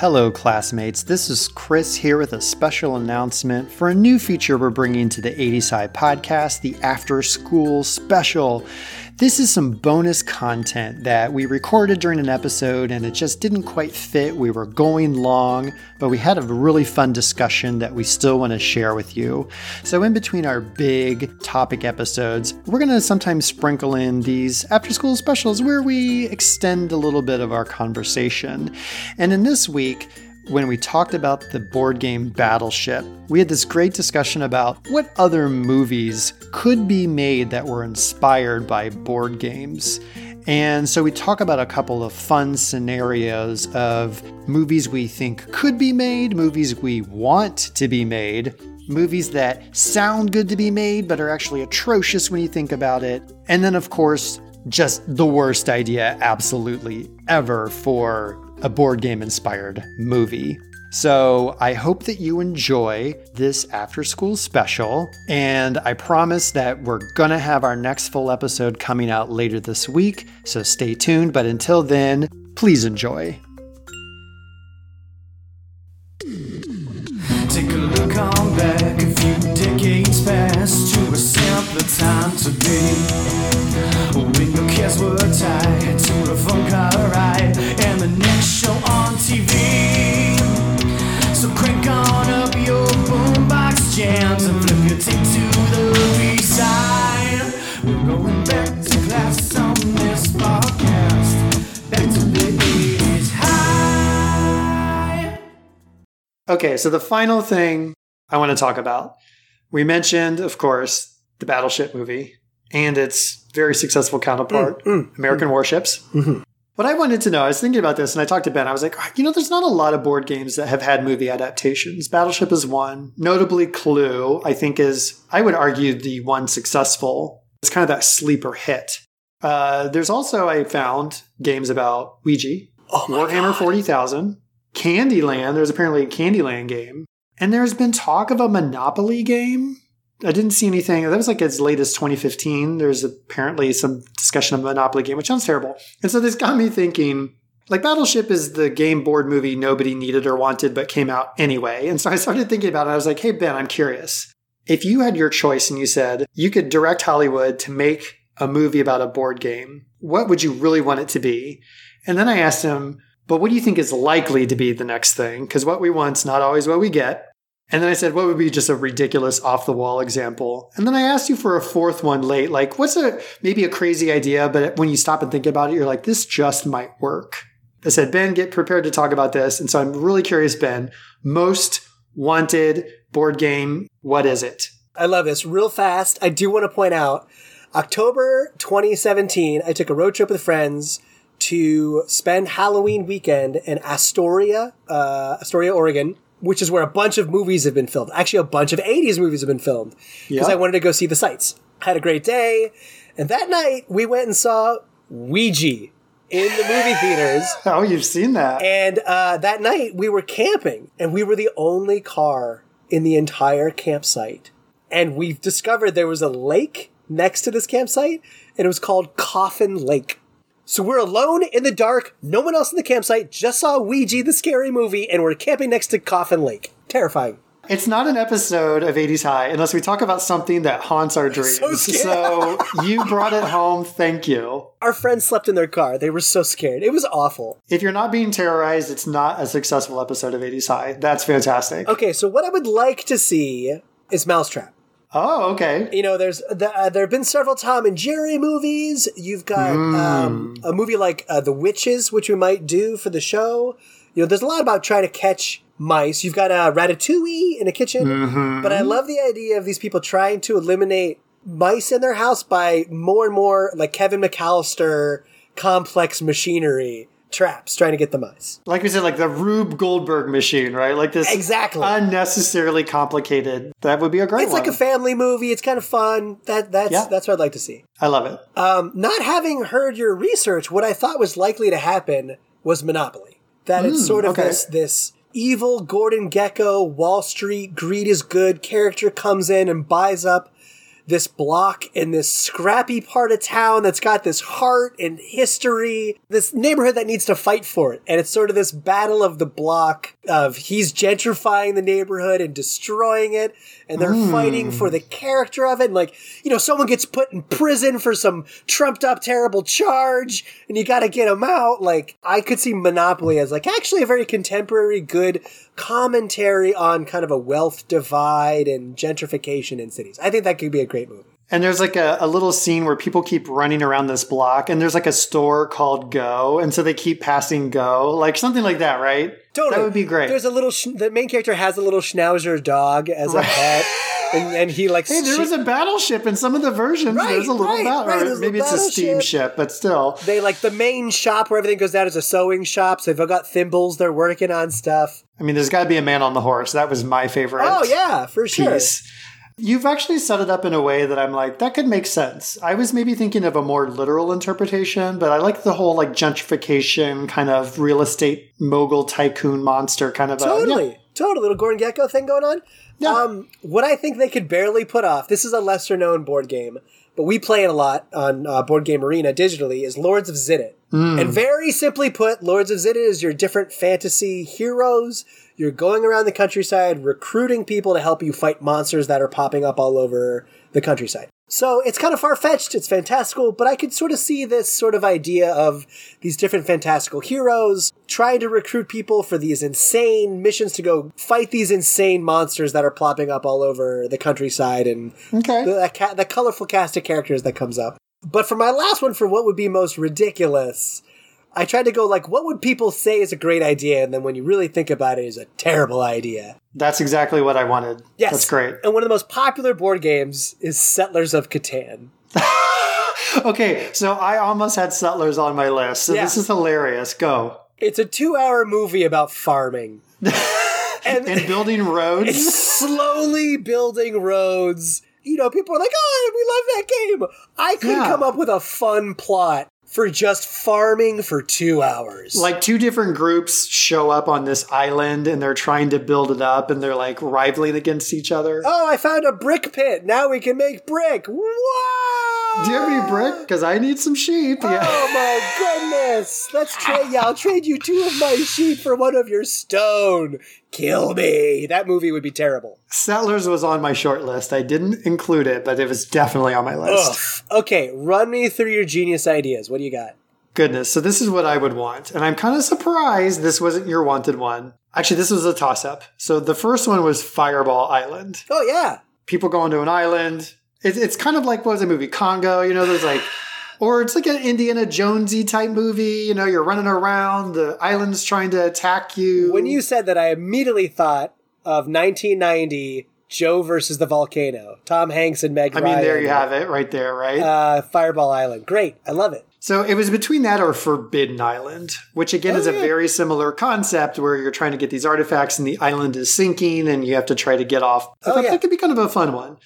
Hello, classmates. This is Chris here with a special announcement for a new feature we're bringing to the 80s High podcast, the After School Special. This is some bonus content that we recorded during an episode and it just didn't quite fit. We were going long, but we had a really fun discussion that we still want to share with you. So, in between our big topic episodes, we're going to sometimes sprinkle in these after school specials where we extend a little bit of our conversation. And in this week, when we talked about the board game Battleship, we had this great discussion about what other movies could be made that were inspired by board games. And so we talk about a couple of fun scenarios of movies we think could be made, movies we want to be made, movies that sound good to be made but are actually atrocious when you think about it. And then, of course, just the worst idea absolutely ever for a board game inspired movie. So I hope that you enjoy this after school special. And I promise that we're going to have our next full episode coming out later this week. So stay tuned. But until then, please enjoy. Take a look on back a few decades past to a simpler time to be. Your cares were tied to phone ride and the next show on TV. So crank on up your boombox jams and flip your tape to the B-side. We're going back to class on this podcast. Back to the 80s high. Okay, so the final thing I want to talk about we mentioned, of course, the Battleship movie and its very successful counterpart, mm, mm, American mm. Warships. Mm-hmm. What I wanted to know, I was thinking about this and I talked to Ben. I was like, ah, you know, there's not a lot of board games that have had movie adaptations. Battleship is one. Notably, Clue, I think, is, I would argue, the one successful. It's kind of that sleeper hit. Uh, there's also, I found, games about Ouija, Oh Warhammer 40,000, Candyland. There's apparently a Candyland game. And there's been talk of a Monopoly game. I didn't see anything. That was like as late as 2015. There's apparently some discussion of Monopoly game, which sounds terrible. And so this got me thinking like Battleship is the game board movie nobody needed or wanted, but came out anyway. And so I started thinking about it. I was like, hey, Ben, I'm curious. If you had your choice and you said you could direct Hollywood to make a movie about a board game, what would you really want it to be? And then I asked him, but what do you think is likely to be the next thing? Because what we want's not always what we get. And then I said, what would be just a ridiculous off the wall example? And then I asked you for a fourth one late. Like, what's a maybe a crazy idea, but when you stop and think about it, you're like, this just might work. I said, Ben, get prepared to talk about this. And so I'm really curious, Ben, most wanted board game, what is it? I love this. Real fast, I do want to point out October 2017, I took a road trip with friends to spend Halloween weekend in Astoria, uh, Astoria, Oregon, which is where a bunch of movies have been filmed. Actually, a bunch of 80s movies have been filmed because Yeah. I wanted to go see the sights. Had a great day. And that night, we went and saw Ouija in the movie theaters. Oh, you've seen that. And uh, that night we were camping, and we were the only car in the entire campsite. And we've discovered there was a lake next to this campsite, and it was called Coffin Lake. So we're alone in the dark, no one else in the campsite, just saw Ouija, the scary movie, and we're camping next to Coffin Lake. Terrifying. It's not an episode of 80s High unless we talk about something that haunts our dreams. So so you brought it home. Thank you. Our friends slept in their car. They were so scared. It was awful. If you're not being terrorized, it's not a successful episode of 80s High. That's fantastic. Okay, so what I would like to see is Mousetrap. Oh, okay. you know, there's the, uh, there have been several Tom and Jerry movies. You've got um, a movie like uh, The Witches, which we might do for the show. You know, there's a lot about trying to catch mice. You've got uh, Ratatouille in a kitchen, but I love the idea of these people trying to eliminate mice in their house by more and more like Kevin McAllister complex machinery traps trying to get the mice. Like we said, like the Rube Goldberg machine, right? Like this Exactly. unnecessarily complicated. That would be a great It's one. like a family movie. It's kind of fun. That that's Yeah. that's what I'd like to see. I love it. Um, not having heard your research, what I thought was likely to happen was Monopoly. That it's sort of okay. this this evil Gordon Gekko, Wall Street, greed is good character comes in and buys up this block in this scrappy part of town that's got this heart and history, this neighborhood that needs to fight for it. And it's sort of this battle of the block of he's gentrifying the neighborhood and destroying it. And they're hmm. fighting for the character of it. And like, you know, someone gets put in prison for some trumped up terrible charge and you got to get him out. Like, I could see Monopoly as like actually a very contemporary, good commentary on kind of a wealth divide and gentrification in cities. I think that could be a great movie. And there's like a, a little scene where people keep running around this block, and there's like a store called Go, and so they keep passing Go, like something like that, right? Totally. That would be great. There's a little, sch- the main character has a little schnauzer dog as a pet. And, and he like, Hey, there was a battleship in some of the versions. Right, there's a little right, battle, right, there's a maybe it's a steamship, but still. they like the main shop where everything goes down is a sewing shop. So they've got thimbles. They're working on stuff. I mean, there's got to be a man on the horse. That was my favorite. Oh yeah, for sure. You've actually set it up in a way that I'm like, that could make sense. I was maybe thinking of a more literal interpretation, but I like the whole like gentrification kind of real estate mogul tycoon monster kind of a, Totally, yeah. Totally little Gordon Gekko thing going on. Yeah. Um, what I think they could barely put off. This is a lesser known board game, but we play it a lot on uh, Board Game Arena digitally. Is Lords of Xidit, and very simply put, Lords of Xidit is your different fantasy heroes. You're going around the countryside recruiting people to help you fight monsters that are popping up all over the countryside. So it's kind of far fetched, it's fantastical, but I could sort of see this sort of idea of these different fantastical heroes trying to recruit people for these insane missions to go fight these insane monsters that are plopping up all over the countryside and Okay. the, ca- the colorful cast of characters that comes up. But for my last one, for what would be most ridiculous, I tried to go like, what would people say is a great idea? And then when you really think about it, is a terrible idea. That's exactly what I wanted. Yes. That's great. And one of the most popular board games is Settlers of Catan. Okay, so I almost had Settlers on my list. So Yeah. this is hilarious. Go. It's a two hour movie about farming. and And building roads. it's slowly building roads. You know, people are like, oh, we love that game. I could Yeah. come up with a fun plot for just farming for two hours. like two different groups show up on this island and they're trying to build it up and they're like rivaling against each other. oh, I found a brick pit. Now we can make brick. Wow! Do you have any brick? Because I need some sheep. Yeah. Oh my goodness! Let's trade. Yeah, I'll trade you two of my sheep for one of your stone. Kill me. That movie would be terrible. Settlers was on my short list. I didn't include it, but it was definitely on my list. Ugh. Okay, run me through your genius ideas. What do you got? Goodness. So this is what I would want. And I'm kind of surprised this wasn't your wanted one. Actually, this was a toss up. So the first one was Fireball Island. Oh yeah, People go onto an island. It, it's kind of like what was the movie Congo? You know, there's like, or it's like an Indiana Jonesy type movie. You know, you're running around. The island's trying to attack you. When you said that, I immediately thought of 1990 Joe versus the volcano. Tom Hanks and Meg I Ryan. mean, there you have it, right there, right? Uh, Fireball Island. Great. I love it. So it was between that or Forbidden Island, which again is a Oh, yeah. very similar concept where you're trying to get these artifacts and the island is sinking and you have to try to get off. I Oh, thought yeah. that could be kind of a fun one.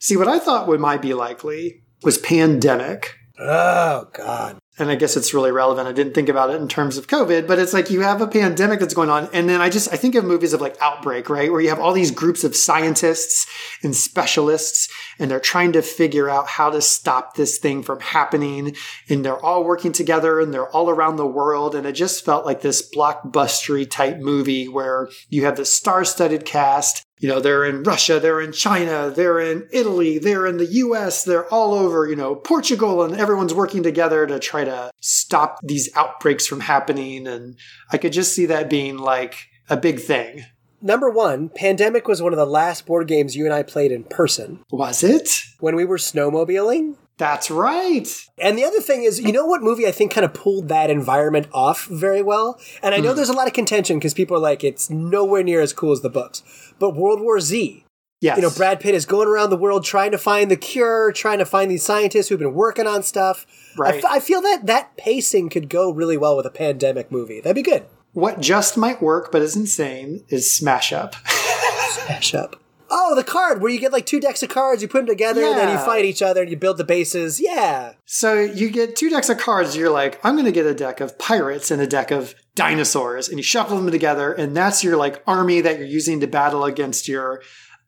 See, what I thought would might be likely was Pandemic. Oh God. And I guess it's really relevant. I didn't think about it in terms of COVID, but it's like you have a pandemic that's going on. And then I just, I think of movies of like Outbreak, right? Where you have all these groups of scientists and specialists and they're trying to figure out how to stop this thing from happening. And they're all working together and they're all around the world. And it just felt like this blockbustery type movie where you have the star studded cast. You know, they're in Russia, they're in China, they're in Italy, they're in the US, they're all over, you know, Portugal, and everyone's working together to try to stop these outbreaks from happening. And I could just see that being like a big thing. Number one, Pandemic was one of the last board games you and I played in person Was it? when we were snowmobiling. That's right. And the other thing is, you know what movie I think kind of pulled that environment off very well? And I know hmm. there's a lot of contention because people are like, it's nowhere near as cool as the books. But World War Z, Yes. you know, Brad Pitt is going around the world trying to find the cure, trying to find these scientists who've been working on stuff. I Right. f- I feel that that pacing could go really well with a pandemic movie. That'd be good. What just might work, but is insane, is Smash Up. smash up. Oh, the card where you get like two decks of cards, you put them together, and then you fight each other and you build the bases. Yeah. So you get two decks of cards. You're like, I'm going to get a deck of pirates and a deck of dinosaurs, and you shuffle them together, and that's your like army that you're using to battle against your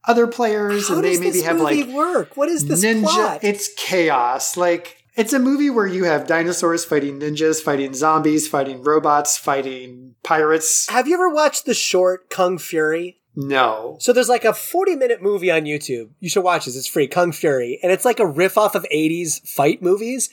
other players, How and they does maybe this have movie like work? What is this ninja. plot? It's chaos. Like it's a movie where you have dinosaurs fighting ninjas, fighting zombies, fighting robots, fighting pirates. Have you ever watched the short Kung Fury? No. So there's like a 40 minute movie on YouTube. You should watch this. It's free. Kung Fury. And it's like a riff off of 80s fight movies.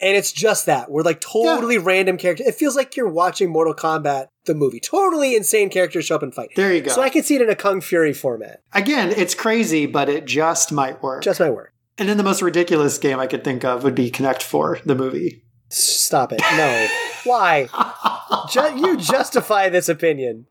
And it's just that. We're like totally random characters. It feels like you're watching Mortal Kombat, the movie. Totally insane characters show up and fight. There you go. So I can see it in a Kung Fury format. Again, it's crazy, but it just might work. Just my word. and then the most ridiculous game I could think of would be Connect Four, the movie. Stop it. No. Why? Ju- you justify this opinion.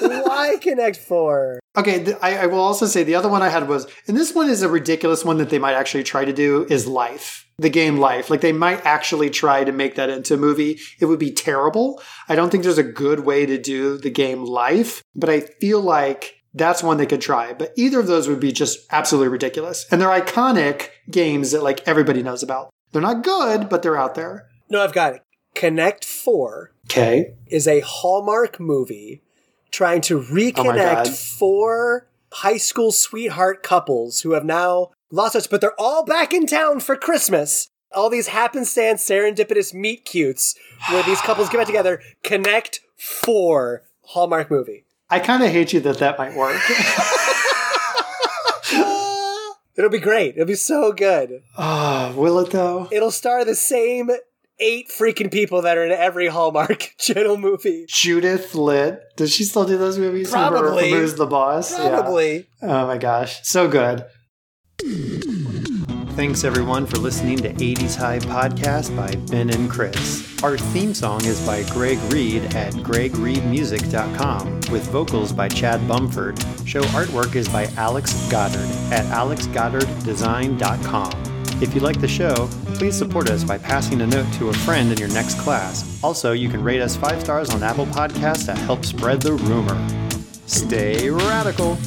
Why Connect 4? Okay, th- I, I will also say the other one I had was, and this one is a ridiculous one that they might actually try to do is Life, the game Life. Like they might actually try to make that into a movie. It would be terrible. I don't think there's a good way to do the game Life, but I feel like that's one they could try. But either of those would be just absolutely ridiculous. And they're iconic games that like everybody knows about. They're not good, but they're out there. No, I've got it. Connect 4 Okay. is a Hallmark movie trying to Oh reconnect God. four high school sweetheart couples who have now lost touch, but they're all back in town for Christmas. All these happenstance, serendipitous meet cutes where these couples get back together. Connect 4 Hallmark movie. I kind of hate you that that might work. It'll be great. It'll be so good. oh, will it though? It'll star the same eight freaking people that are in every Hallmark channel movie. Judith Light. Does she still do those movies? Probably. from Who's the Boss? Yeah. Probably. Oh my gosh. So good. Thanks everyone for listening to 80s High Podcast by Ben and Chris. Our theme song is by Greg Reed at gregreedmusic.com with vocals by Chad Bumford. Show artwork is by Alex Goddard at alexgoddarddesign.com. If you like the show, please support us by passing a note to a friend in your next class. Also, you can rate us 5 stars on Apple Podcasts to help spread the rumor. Stay radical.